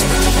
Podcast.